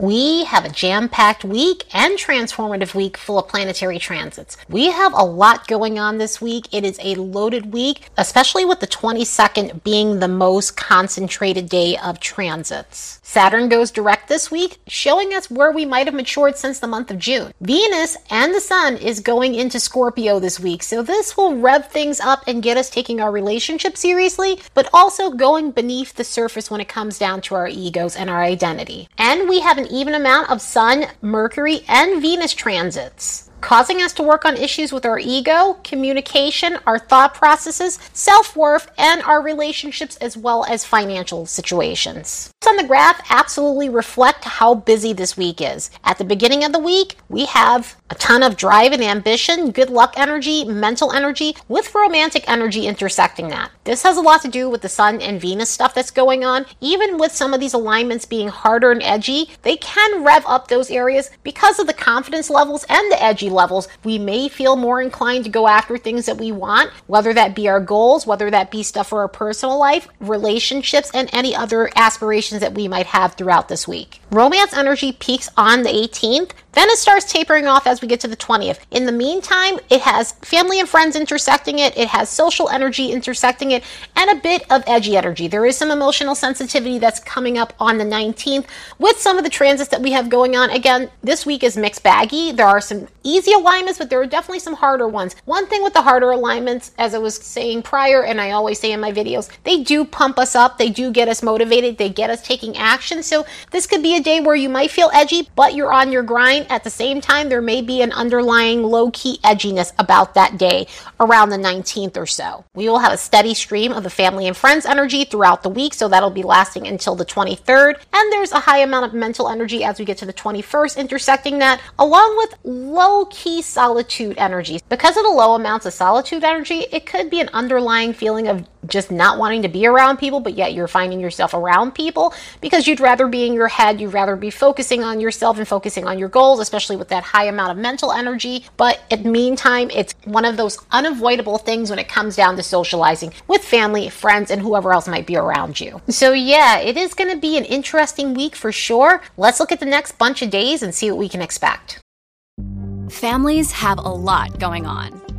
We have a jam packed week and transformative week full of planetary transits. We have a lot going on this week. It is a loaded week, especially with the 22nd being the most concentrated day of transits. Saturn goes direct this week, showing us where we might have matured since the month of June. Venus and the Sun is going into Scorpio this week, so this will rev things up and get us taking our relationship seriously, but also going beneath the surface when it comes down to our egos and our identity. And we have an even amount of Sun, Mercury, and Venus transits causing us to work on issues with our ego, communication, our thought processes, self worth, and our relationships, as well as financial situations. On the graph absolutely reflect how busy this week is. At the beginning of the week, we have a ton of drive and ambition, good luck energy, mental energy, with romantic energy intersecting that. This has a lot to do with the Sun and Venus stuff that's going on. Even with some of these alignments being harder and edgy, they can rev up those areas because of the confidence levels and the edgy levels, we may feel more inclined to go after things that we want, whether that be our goals, whether that be stuff for our personal life, relationships, and any other aspirations that we might have throughout this week. Romance energy peaks on the 18th, then it starts tapering off as we get to the 20th. In the meantime, it has family and friends intersecting it, it has social energy intersecting it, and a bit of edgy energy. There is some emotional sensitivity that's coming up on the 19th with some of the transits that we have going on. Again, this week is mixed baggy. There are some easy alignments, but there are definitely some harder ones. One thing with the harder alignments, as I was saying prior, and I always say in my videos, they do pump us up, they do get us motivated, they get us taking action. So this could be a day where you might feel edgy, but you're on your grind. At the same time, there may be an underlying low key edginess about that day around the 19th or so. We will have a steady stream of the family and friends energy throughout the week, so that'll be lasting until the 23rd. And there's a high amount of mental energy as we get to the 21st, intersecting that, along with low key solitude energy. Because of the low amounts of solitude energy, it could be an underlying feeling of just not wanting to be around people, but yet you're finding yourself around people because you'd rather be in your head, you'd rather be focusing on yourself and focusing on your goals, especially with that high amount of mental energy. But in the meantime, it's one of those unavoidable things when it comes down to socializing with family, friends, and whoever else might be around you. So, yeah, it is going to be an interesting week for sure. Let's look at the next bunch of days and see what we can expect. Families have a lot going on.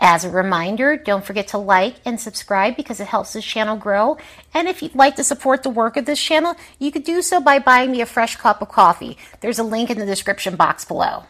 As a reminder, don't forget to like and subscribe because it helps this channel grow. And if you'd like to support the work of this channel, you could do so by buying me a fresh cup of coffee. There's a link in the description box below.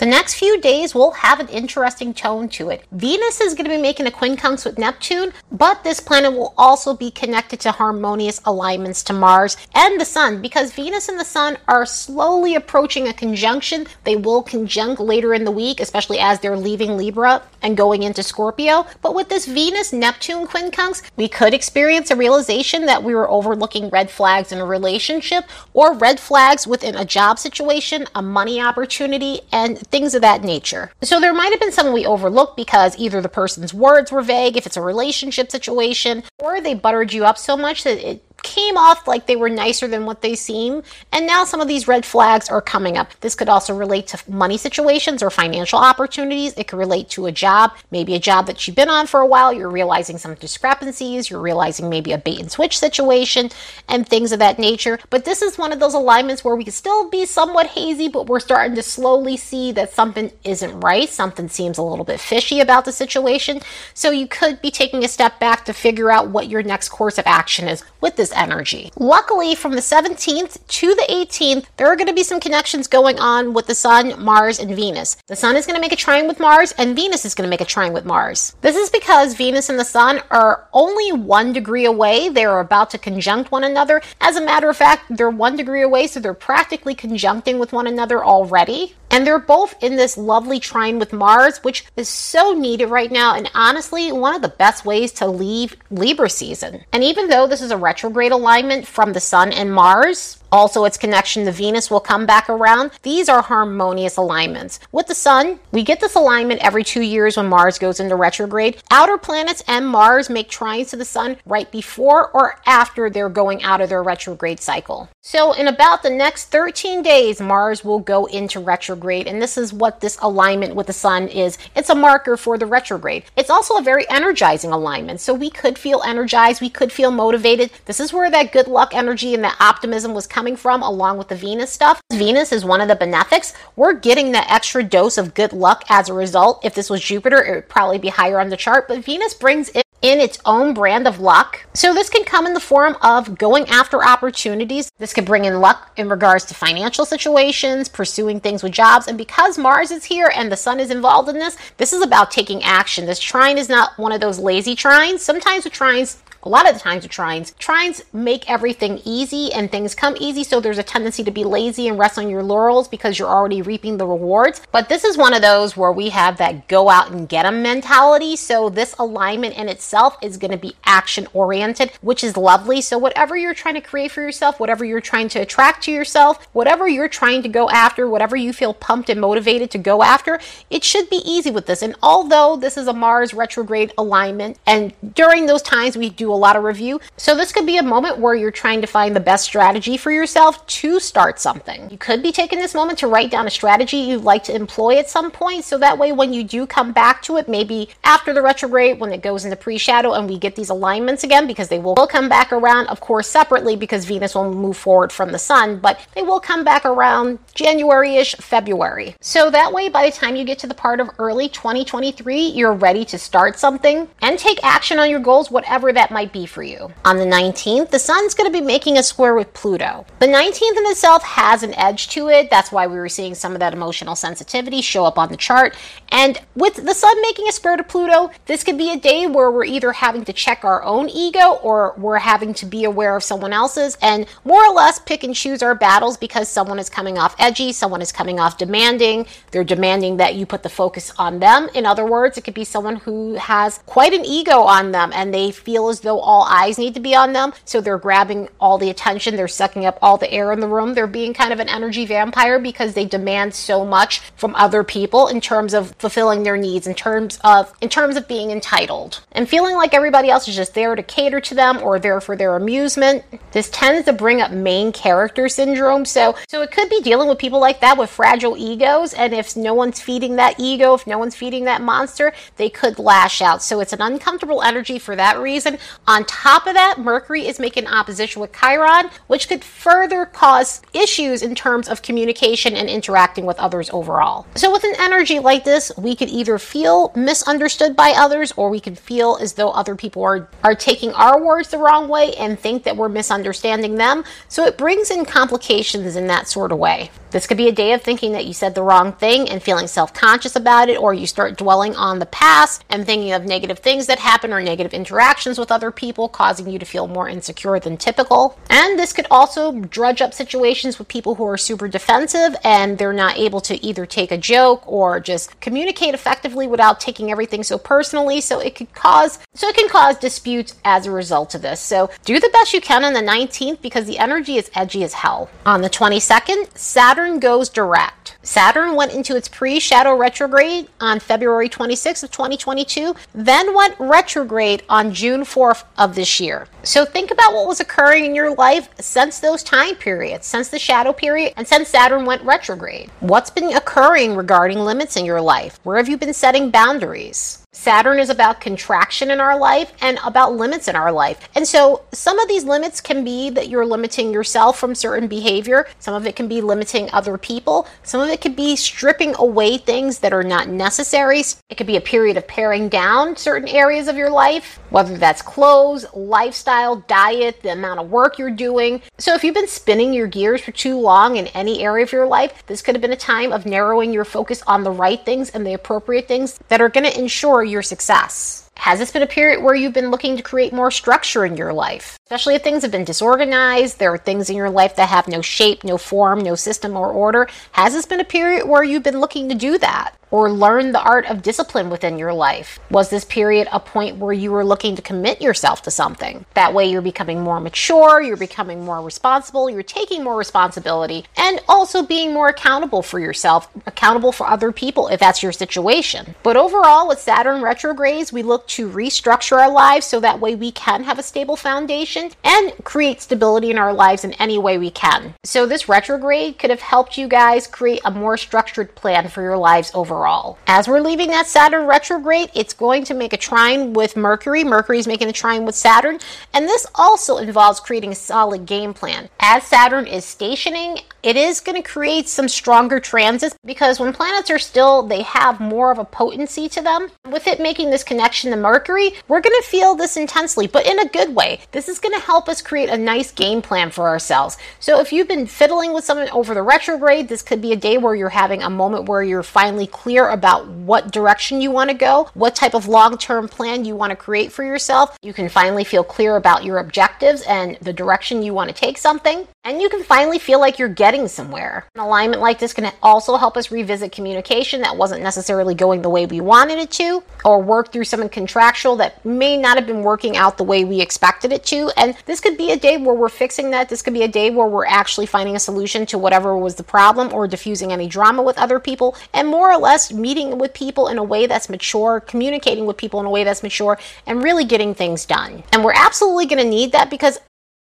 The next few days will have an interesting tone to it. Venus is going to be making a quincunx with Neptune, but this planet will also be connected to harmonious alignments to Mars and the Sun because Venus and the Sun are slowly approaching a conjunction. They will conjunct later in the week, especially as they're leaving Libra and going into Scorpio. But with this Venus Neptune quincunx, we could experience a realization that we were overlooking red flags in a relationship or red flags within a job situation, a money opportunity, and things of that nature. So there might have been some we overlooked because either the person's words were vague, if it's a relationship situation, or they buttered you up so much that it came off like they were nicer than what they seem. And now some of these red flags are coming up. This could also relate to money situations or financial opportunities. It could relate to a job, maybe a job that you've been on for a while. You're realizing some discrepancies. You're realizing maybe a bait and switch situation and things of that nature. But this is one of those alignments where we can still be somewhat hazy, but we're starting to slowly see that something isn't right. Something seems a little bit fishy about the situation. So you could be taking a step back to figure out what your next course of action is with this energy. Luckily, from the 17th to the 18th, there are going to be some connections going on with the Sun, Mars, and Venus. The Sun is going to make a trine with Mars, and Venus is going to make a trine with Mars. This is because Venus and the Sun are only one degree away. They are about to conjunct one another. As a matter of fact, they're one degree away, so they're practically conjuncting with one another already. And they're both in this lovely trine with Mars, which is so needed right now, and honestly, one of the best ways to leave Libra season. And even though this is a retrograde alignment from the Sun and Mars, also, its connection to Venus will come back around. These are harmonious alignments. With the Sun, we get this alignment every two years when Mars goes into retrograde. Outer planets and Mars make trines to the Sun right before or after they're going out of their retrograde cycle. So, in about the next 13 days, Mars will go into retrograde, and this is what this alignment with the Sun is. It's a marker for the retrograde. It's also a very energizing alignment, so we could feel energized, we could feel motivated. This is where that good luck energy and that optimism was coming coming from along with the Venus stuff. Venus is one of the benefics. We're getting the extra dose of good luck as a result. If this was Jupiter, it would probably be higher on the chart, but Venus brings it in its own brand of luck. So this can come in the form of going after opportunities. This could bring in luck in regards to financial situations, pursuing things with jobs. And because Mars is here and the sun is involved in this, this is about taking action. This trine is not one of those lazy trines. Sometimes with trines, a lot of the times with trines, trines make everything easy and things come easy. So there's a tendency to be lazy and rest on your laurels because you're already reaping the rewards. But this is one of those where we have that go out and get them mentality. So this alignment in itself is going to be action oriented, which is lovely. So whatever you're trying to create for yourself, whatever you're trying to attract to yourself, whatever you're trying to go after, whatever you feel pumped and motivated to go after, it should be easy with this. And although this is a Mars retrograde alignment, and during those times we do a lot of review. So this could be a moment where you're trying to find the best strategy for yourself to start something. You could be taking this moment to write down a strategy you'd like to employ at some point. So that way, when you do come back to it, maybe after the retrograde, when it goes into pre shadow and we get these alignments again, because they will come back around, of course, separately because Venus will move forward from the sun, but they will come back around January ish, February. So that way, by the time you get to the part of early 2023, you're ready to start something and take action on your goals, whatever that might might be for you. On the 19th, the sun's going to be making a square with Pluto. The 19th in itself has an edge to it. That's why we were seeing some of that emotional sensitivity show up on the chart. And with the sun making a square to Pluto, this could be a day where we're either having to check our own ego or we're having to be aware of someone else's and more or less pick and choose our battles because someone is coming off edgy, someone is coming off demanding. They're demanding that you put the focus on them. In other words, it could be someone who has quite an ego on them and they feel as though though all eyes need to be on them. So they're grabbing all the attention, they're sucking up all the air in the room. They're being kind of an energy vampire because they demand so much from other people in terms of fulfilling their needs, in terms of in terms of being entitled. And feeling like everybody else is just there to cater to them or there for their amusement. This tends to bring up main character syndrome. So so it could be dealing with people like that with fragile egos and if no one's feeding that ego, if no one's feeding that monster, they could lash out. So it's an uncomfortable energy for that reason. On top of that, Mercury is making opposition with Chiron, which could further cause issues in terms of communication and interacting with others overall. So, with an energy like this, we could either feel misunderstood by others or we could feel as though other people are, are taking our words the wrong way and think that we're misunderstanding them. So, it brings in complications in that sort of way. This could be a day of thinking that you said the wrong thing and feeling self conscious about it, or you start dwelling on the past and thinking of negative things that happen or negative interactions with other people, causing you to feel more insecure than typical. And this could also drudge up situations with people who are super defensive and they're not able to either take a joke or just communicate effectively without taking everything so personally. So it could cause so it can cause disputes as a result of this. So do the best you can on the 19th because the energy is edgy as hell. On the 22nd, Saturn Saturn goes direct. Saturn went into its pre-shadow retrograde on February 26th of 2022, then went retrograde on June 4th of this year. So think about what was occurring in your life since those time periods, since the shadow period, and since Saturn went retrograde. What's been occurring regarding limits in your life? Where have you been setting boundaries? Saturn is about contraction in our life and about limits in our life. And so some of these limits can be that you're limiting yourself from certain behavior. Some of it can be limiting other people. Some of it could be stripping away things that are not necessary. It could be a period of paring down certain areas of your life, whether that's clothes, lifestyle, diet, the amount of work you're doing. So if you've been spinning your gears for too long in any area of your life, this could have been a time of narrowing your focus on the right things and the appropriate things that are going to ensure your success. Has this been a period where you've been looking to create more structure in your life? Especially if things have been disorganized, there are things in your life that have no shape, no form, no system or order. Has this been a period where you've been looking to do that? Or learn the art of discipline within your life? Was this period a point where you were looking to commit yourself to something? That way you're becoming more mature, you're becoming more responsible, you're taking more responsibility, and also being more accountable for yourself, accountable for other people if that's your situation. But overall, with Saturn retrogrades, we look to restructure our lives so that way we can have a stable foundation and create stability in our lives in any way we can. So, this retrograde could have helped you guys create a more structured plan for your lives overall. As we're leaving that Saturn retrograde, it's going to make a trine with Mercury. Mercury's making a trine with Saturn, and this also involves creating a solid game plan. As Saturn is stationing, it is going to create some stronger transits because when planets are still, they have more of a potency to them. With it making this connection to Mercury, we're going to feel this intensely, but in a good way. This is going to help us create a nice game plan for ourselves. So if you've been fiddling with someone over the retrograde, this could be a day where you're having a moment where you're finally clear about what direction you want to go, what type of long term plan you want to create for yourself. You can finally feel clear about your objectives and the direction you want to take something. And you can finally feel like you're getting somewhere. An alignment like this can also help us revisit communication that wasn't necessarily going the way we wanted it to, or work through some contractual that may not have been working out the way we expected it to. And this could be a day where we're fixing that. This could be a day where we're actually finding a solution to whatever was the problem or diffusing any drama with other people, and more or less meeting with people in a way that's mature, communicating with people in a way that's mature, and really getting things done. And we're absolutely going to need that because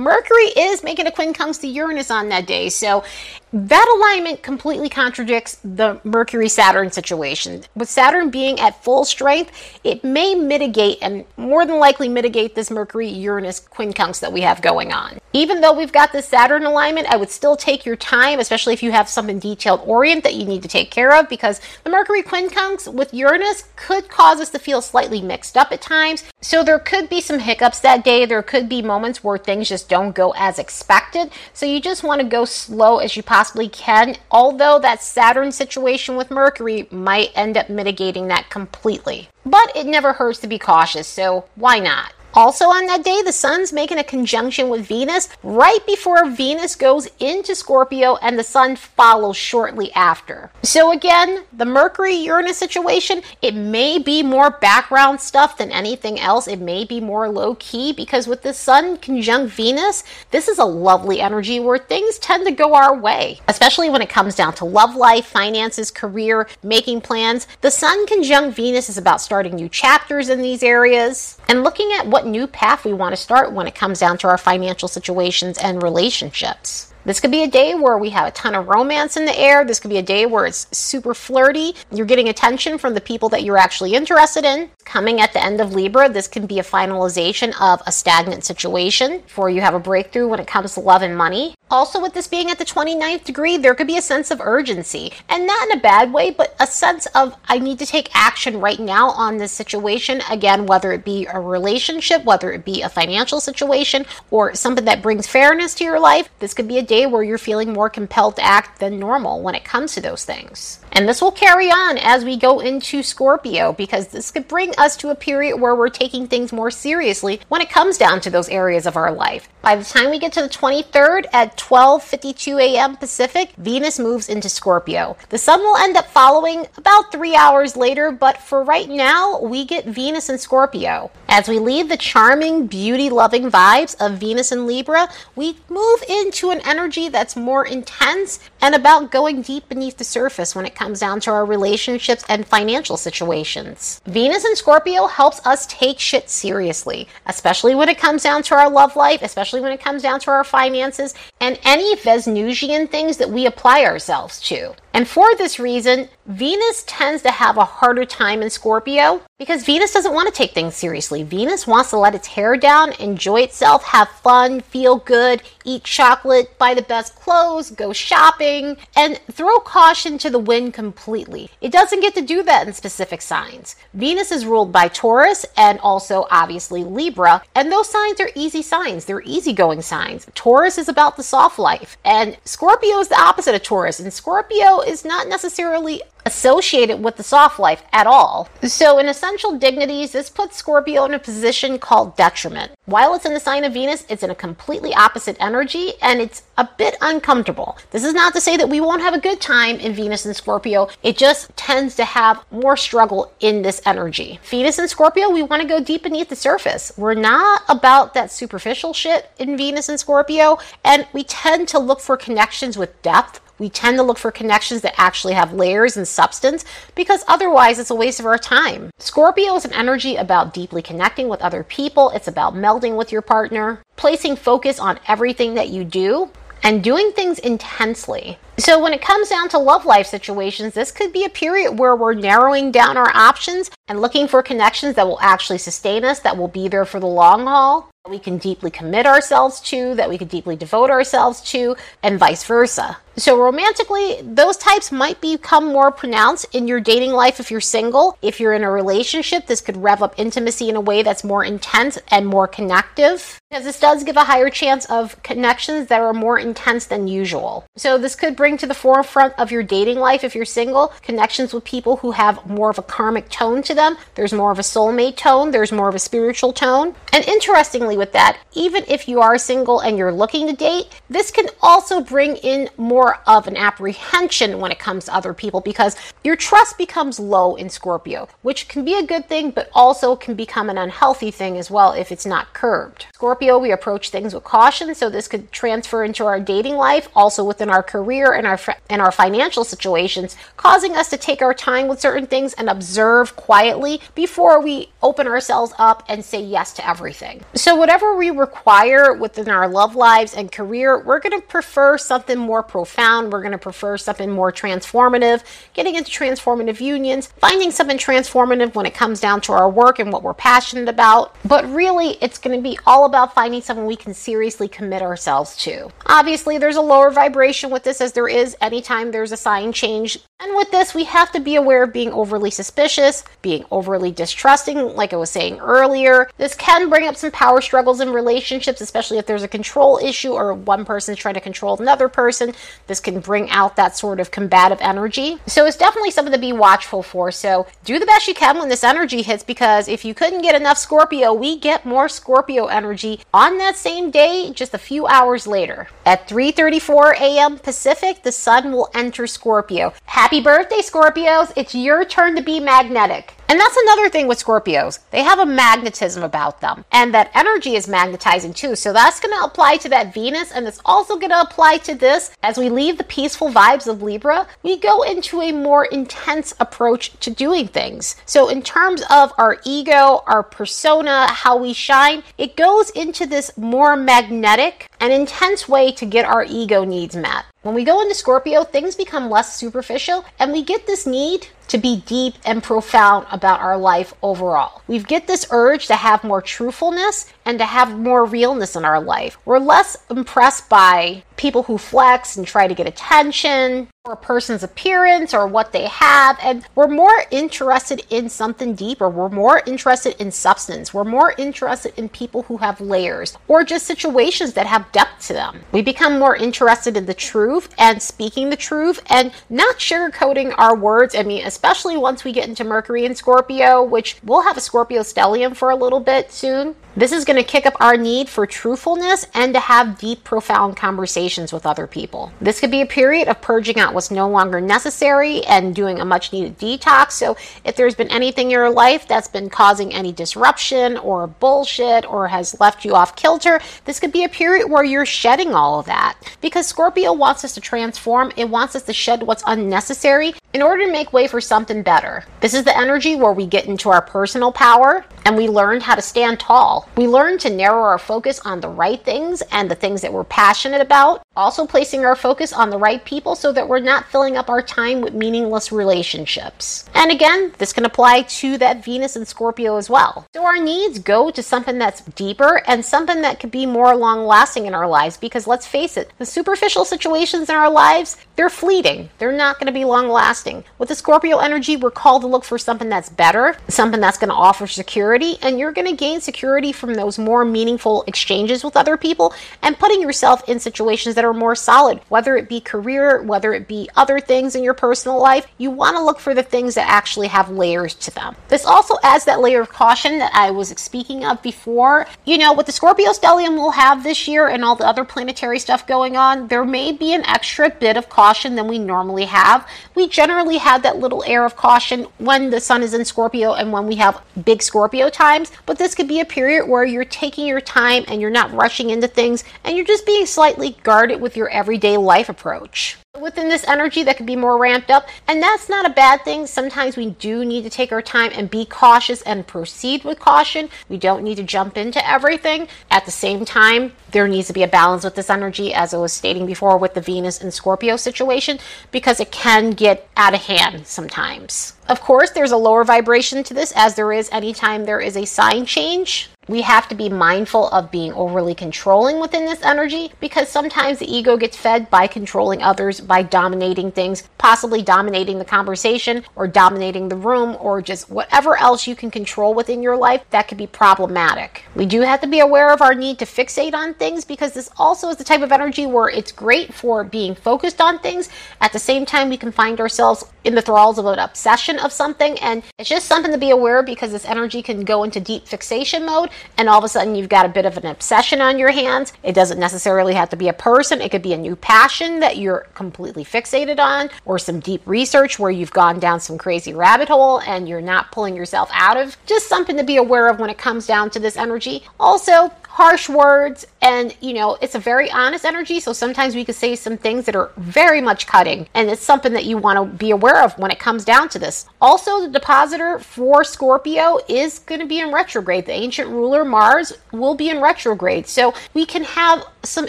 Mercury is making a quincunx to Uranus on that day, so that alignment completely contradicts the Mercury Saturn situation. With Saturn being at full strength, it may mitigate and more than likely mitigate this Mercury Uranus quincunx that we have going on. Even though we've got this Saturn alignment, I would still take your time, especially if you have something detailed orient that you need to take care of, because the Mercury quincunx with Uranus could cause us to feel slightly mixed up at times. So there could be some hiccups that day. There could be moments where things just don't go as expected. So you just want to go slow as you possibly can, although that Saturn situation with Mercury might end up mitigating that completely. But it never hurts to be cautious, so why not? Also on that day, the sun's making a conjunction with Venus right before Venus goes into Scorpio and the sun follows shortly after. So again, the Mercury Uranus situation, it may be more background stuff than anything else. It may be more low key because with the sun conjunct Venus, this is a lovely energy where things tend to go our way, especially when it comes down to love life, finances, career, making plans. The sun conjunct Venus is about starting new chapters in these areas and looking at what new path we want to start when it comes down to our financial situations and relationships. This could be a day where we have a ton of romance in the air. This could be a day where it's super flirty. You're getting attention from the people that you're actually interested in. Coming at the end of Libra, this can be a finalization of a stagnant situation, for you have a breakthrough when it comes to love and money. Also, with this being at the 29th degree, there could be a sense of urgency, and not in a bad way, but a sense of I need to take action right now on this situation. Again, whether it be a relationship, whether it be a financial situation, or something that brings fairness to your life, this could be a day where you're feeling more compelled to act than normal when it comes to those things. And this will carry on as we go into Scorpio because this could bring us to a period where we're taking things more seriously when it comes down to those areas of our life. By the time we get to the 23rd at 12:52 a.m. Pacific, Venus moves into Scorpio. The sun will end up following about 3 hours later, but for right now, we get Venus in Scorpio. As we leave the charming, beauty-loving vibes of Venus in Libra, we move into an energy that's more intense and about going deep beneath the surface when it comes down to our relationships and financial situations. Venus in Scorpio helps us take shit seriously, especially when it comes down to our love life, especially when it comes down to our finances, and any Venusian things that we apply ourselves to. And for this reason, Venus tends to have a harder time in Scorpio because Venus doesn't want to take things seriously. Venus wants to let its hair down, enjoy itself, have fun, feel good, eat chocolate, buy the best clothes, go shopping, and throw caution to the wind completely. It doesn't get to do that in specific signs. Venus is ruled by Taurus and also obviously Libra, and those signs are easy signs. They're easygoing signs. Taurus is about the soft life, and Scorpio is the opposite of Taurus, and Scorpio is not necessarily associated with the soft life at all. So, in essential dignities, this puts Scorpio in a position called detriment. While it's in the sign of Venus, it's in a completely opposite energy and it's a bit uncomfortable. This is not to say that we won't have a good time in Venus and Scorpio, it just tends to have more struggle in this energy. Venus and Scorpio, we want to go deep beneath the surface. We're not about that superficial shit in Venus and Scorpio, and we tend to look for connections with depth we tend to look for connections that actually have layers and substance because otherwise it's a waste of our time. Scorpio is an energy about deeply connecting with other people, it's about melding with your partner, placing focus on everything that you do, and doing things intensely. So, when it comes down to love life situations, this could be a period where we're narrowing down our options and looking for connections that will actually sustain us, that will be there for the long haul that we can deeply commit ourselves to, that we can deeply devote ourselves to, and vice versa. So, romantically, those types might become more pronounced in your dating life if you're single. If you're in a relationship, this could rev up intimacy in a way that's more intense and more connective, because this does give a higher chance of connections that are more intense than usual. So, this could bring to the forefront of your dating life if you're single connections with people who have more of a karmic tone to them. There's more of a soulmate tone, there's more of a spiritual tone. And interestingly, with that, even if you are single and you're looking to date, this can also bring in more of an apprehension when it comes to other people because your trust becomes low in Scorpio, which can be a good thing, but also can become an unhealthy thing as well if it's not curbed. Scorpio, we approach things with caution, so this could transfer into our dating life, also within our career and our and our financial situations, causing us to take our time with certain things and observe quietly before we open ourselves up and say yes to everything. So whatever we require within our love lives and career, we're going to prefer something more profound. Found, we're going to prefer something more transformative, getting into transformative unions, finding something transformative when it comes down to our work and what we're passionate about. But really, it's going to be all about finding someone we can seriously commit ourselves to. Obviously, there's a lower vibration with this as there is anytime there's a sign change. And with this, we have to be aware of being overly suspicious, being overly distrusting, like I was saying earlier. This can bring up some power struggles in relationships, especially if there's a control issue or one person is trying to control another person. This can bring out that sort of combative energy. So it's definitely something to be watchful for. So do the best you can when this energy hits because if you couldn't get enough Scorpio, we get more Scorpio energy on that same day just a few hours later. At 3:34 a.m. Pacific, the sun will enter Scorpio. Happy birthday Scorpios. It's your turn to be magnetic. And that's another thing with Scorpios. They have a magnetism about them. And that energy is magnetizing too. So that's going to apply to that Venus. And it's also going to apply to this. As we leave the peaceful vibes of Libra, we go into a more intense approach to doing things. So, in terms of our ego, our persona, how we shine, it goes into this more magnetic and intense way to get our ego needs met. When we go into Scorpio, things become less superficial and we get this need to be deep and profound about our life overall. We get this urge to have more truthfulness and to have more realness in our life. We're less impressed by people who flex and try to get attention or a person's appearance or what they have. And we're more interested in something deeper. We're more interested in substance. We're more interested in people who have layers or just situations that have depth to them. We become more interested in the truth and speaking the truth and not sugarcoating our words. I mean, especially once we get into Mercury and Scorpio, which we'll have a Scorpio stellium for a little bit soon. This is going to kick up our need for truthfulness and to have deep, profound conversations with other people. This could be a period of purging out what's no longer necessary and doing a much needed detox. So, if there's been anything in your life that's been causing any disruption or bullshit or has left you off kilter, this could be a period where you're shedding all of that. Because Scorpio wants us to transform, it wants us to shed what's unnecessary in order to make way for something better. This is the energy where we get into our personal power and we learn how to stand tall. We learn to narrow our focus on the right things and the things that we're passionate about, also placing our focus on the right people so that we're not filling up our time with meaningless relationships. And again, this can apply to that Venus and Scorpio as well. So our needs go to something that's deeper and something that could be more long lasting in our lives because let's face it, the superficial situations in our lives, they're fleeting. They're not going to be long lasting. With the Scorpio energy, we're called to look for something that's better, something that's going to offer security, and you're going to gain security from those more meaningful exchanges with other people and putting yourself in situations that are more solid, whether it be career, whether it be other things in your personal life. You want to look for the things that actually have layers to them. This also adds that layer of caution that I was speaking of before. You know, with the Scorpio stellium we'll have this year and all the other planetary stuff going on, there may be an extra bit of caution than we normally have. We generally have that little air of caution when the sun is in Scorpio and when we have big Scorpio times, but this could be a period where you're taking your time and you're not rushing into things and you're just being slightly guarded with your everyday life approach within this energy that could be more ramped up. And that's not a bad thing. Sometimes we do need to take our time and be cautious and proceed with caution. We don't need to jump into everything. At the same time there needs to be a balance with this energy as i was stating before with the venus and scorpio situation because it can get out of hand sometimes. Of course there's a lower vibration to this as there is anytime there is a sign change we have to be mindful of being overly controlling within this energy because sometimes the ego gets fed by controlling others, by dominating things, possibly dominating the conversation or dominating the room or just whatever else you can control within your life that could be problematic. We do have to be aware of our need to fixate on things because this also is the type of energy where it's great for being focused on things. At the same time, we can find ourselves in the thralls of an obsession of something and it's just something to be aware because this energy can go into deep fixation mode and all of a sudden you've got a bit of an obsession on your hands. It doesn't necessarily have to be a person, it could be a new passion that you're completely fixated on, or some deep research where you've gone down some crazy rabbit hole and you're not pulling yourself out of. Just something to be aware of when it comes down to this energy. Also, harsh words and you know it's a very honest energy so sometimes we could say some things that are very much cutting and it's something that you want to be aware of when it comes down to this. Also the depositor for scorpio is going to be in retrograde. The ancient ruler mars will be in retrograde so we can have some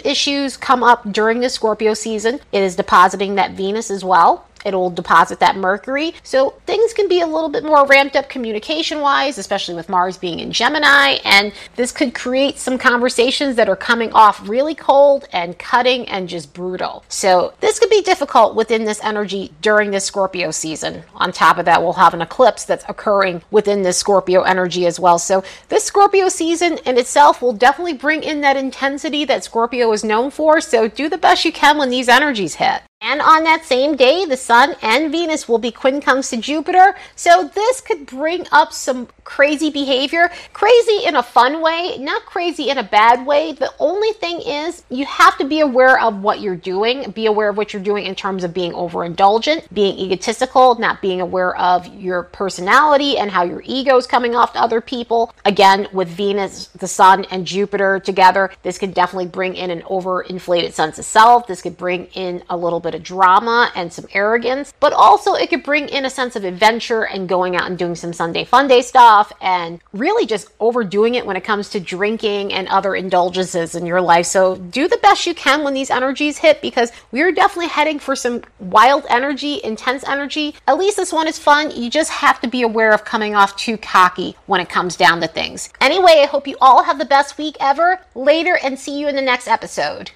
issues come up during the scorpio season. It is depositing that venus as well it'll deposit that mercury. So things can be a little bit more ramped up communication wise, especially with Mars being in Gemini. And this could create some conversations that are coming off really cold and cutting and just brutal. So this could be difficult within this energy during this Scorpio season. On top of that, we'll have an eclipse that's occurring within this Scorpio energy as well. So this Scorpio season in itself will definitely bring in that intensity that Scorpio is known for. So do the best you can when these energies hit. And on that same day, the Sun and Venus will be quincunx to Jupiter. So this could bring up some crazy behavior. Crazy in a fun way, not crazy in a bad way. The only thing is you have to be aware of what you're doing. Be aware of what you're doing in terms of being overindulgent, being egotistical, not being aware of your personality and how your ego is coming off to other people. Again, with Venus, the Sun, and Jupiter together, this could definitely bring in an overinflated sense of self. This could bring in a little bit bit of drama and some arrogance, but also it could bring in a sense of adventure and going out and doing some Sunday fun day stuff and really just overdoing it when it comes to drinking and other indulgences in your life. So do the best you can when these energies hit because we're definitely heading for some wild energy, intense energy. At least this one is fun. You just have to be aware of coming off too cocky when it comes down to things. Anyway, I hope you all have the best week ever. Later and see you in the next episode.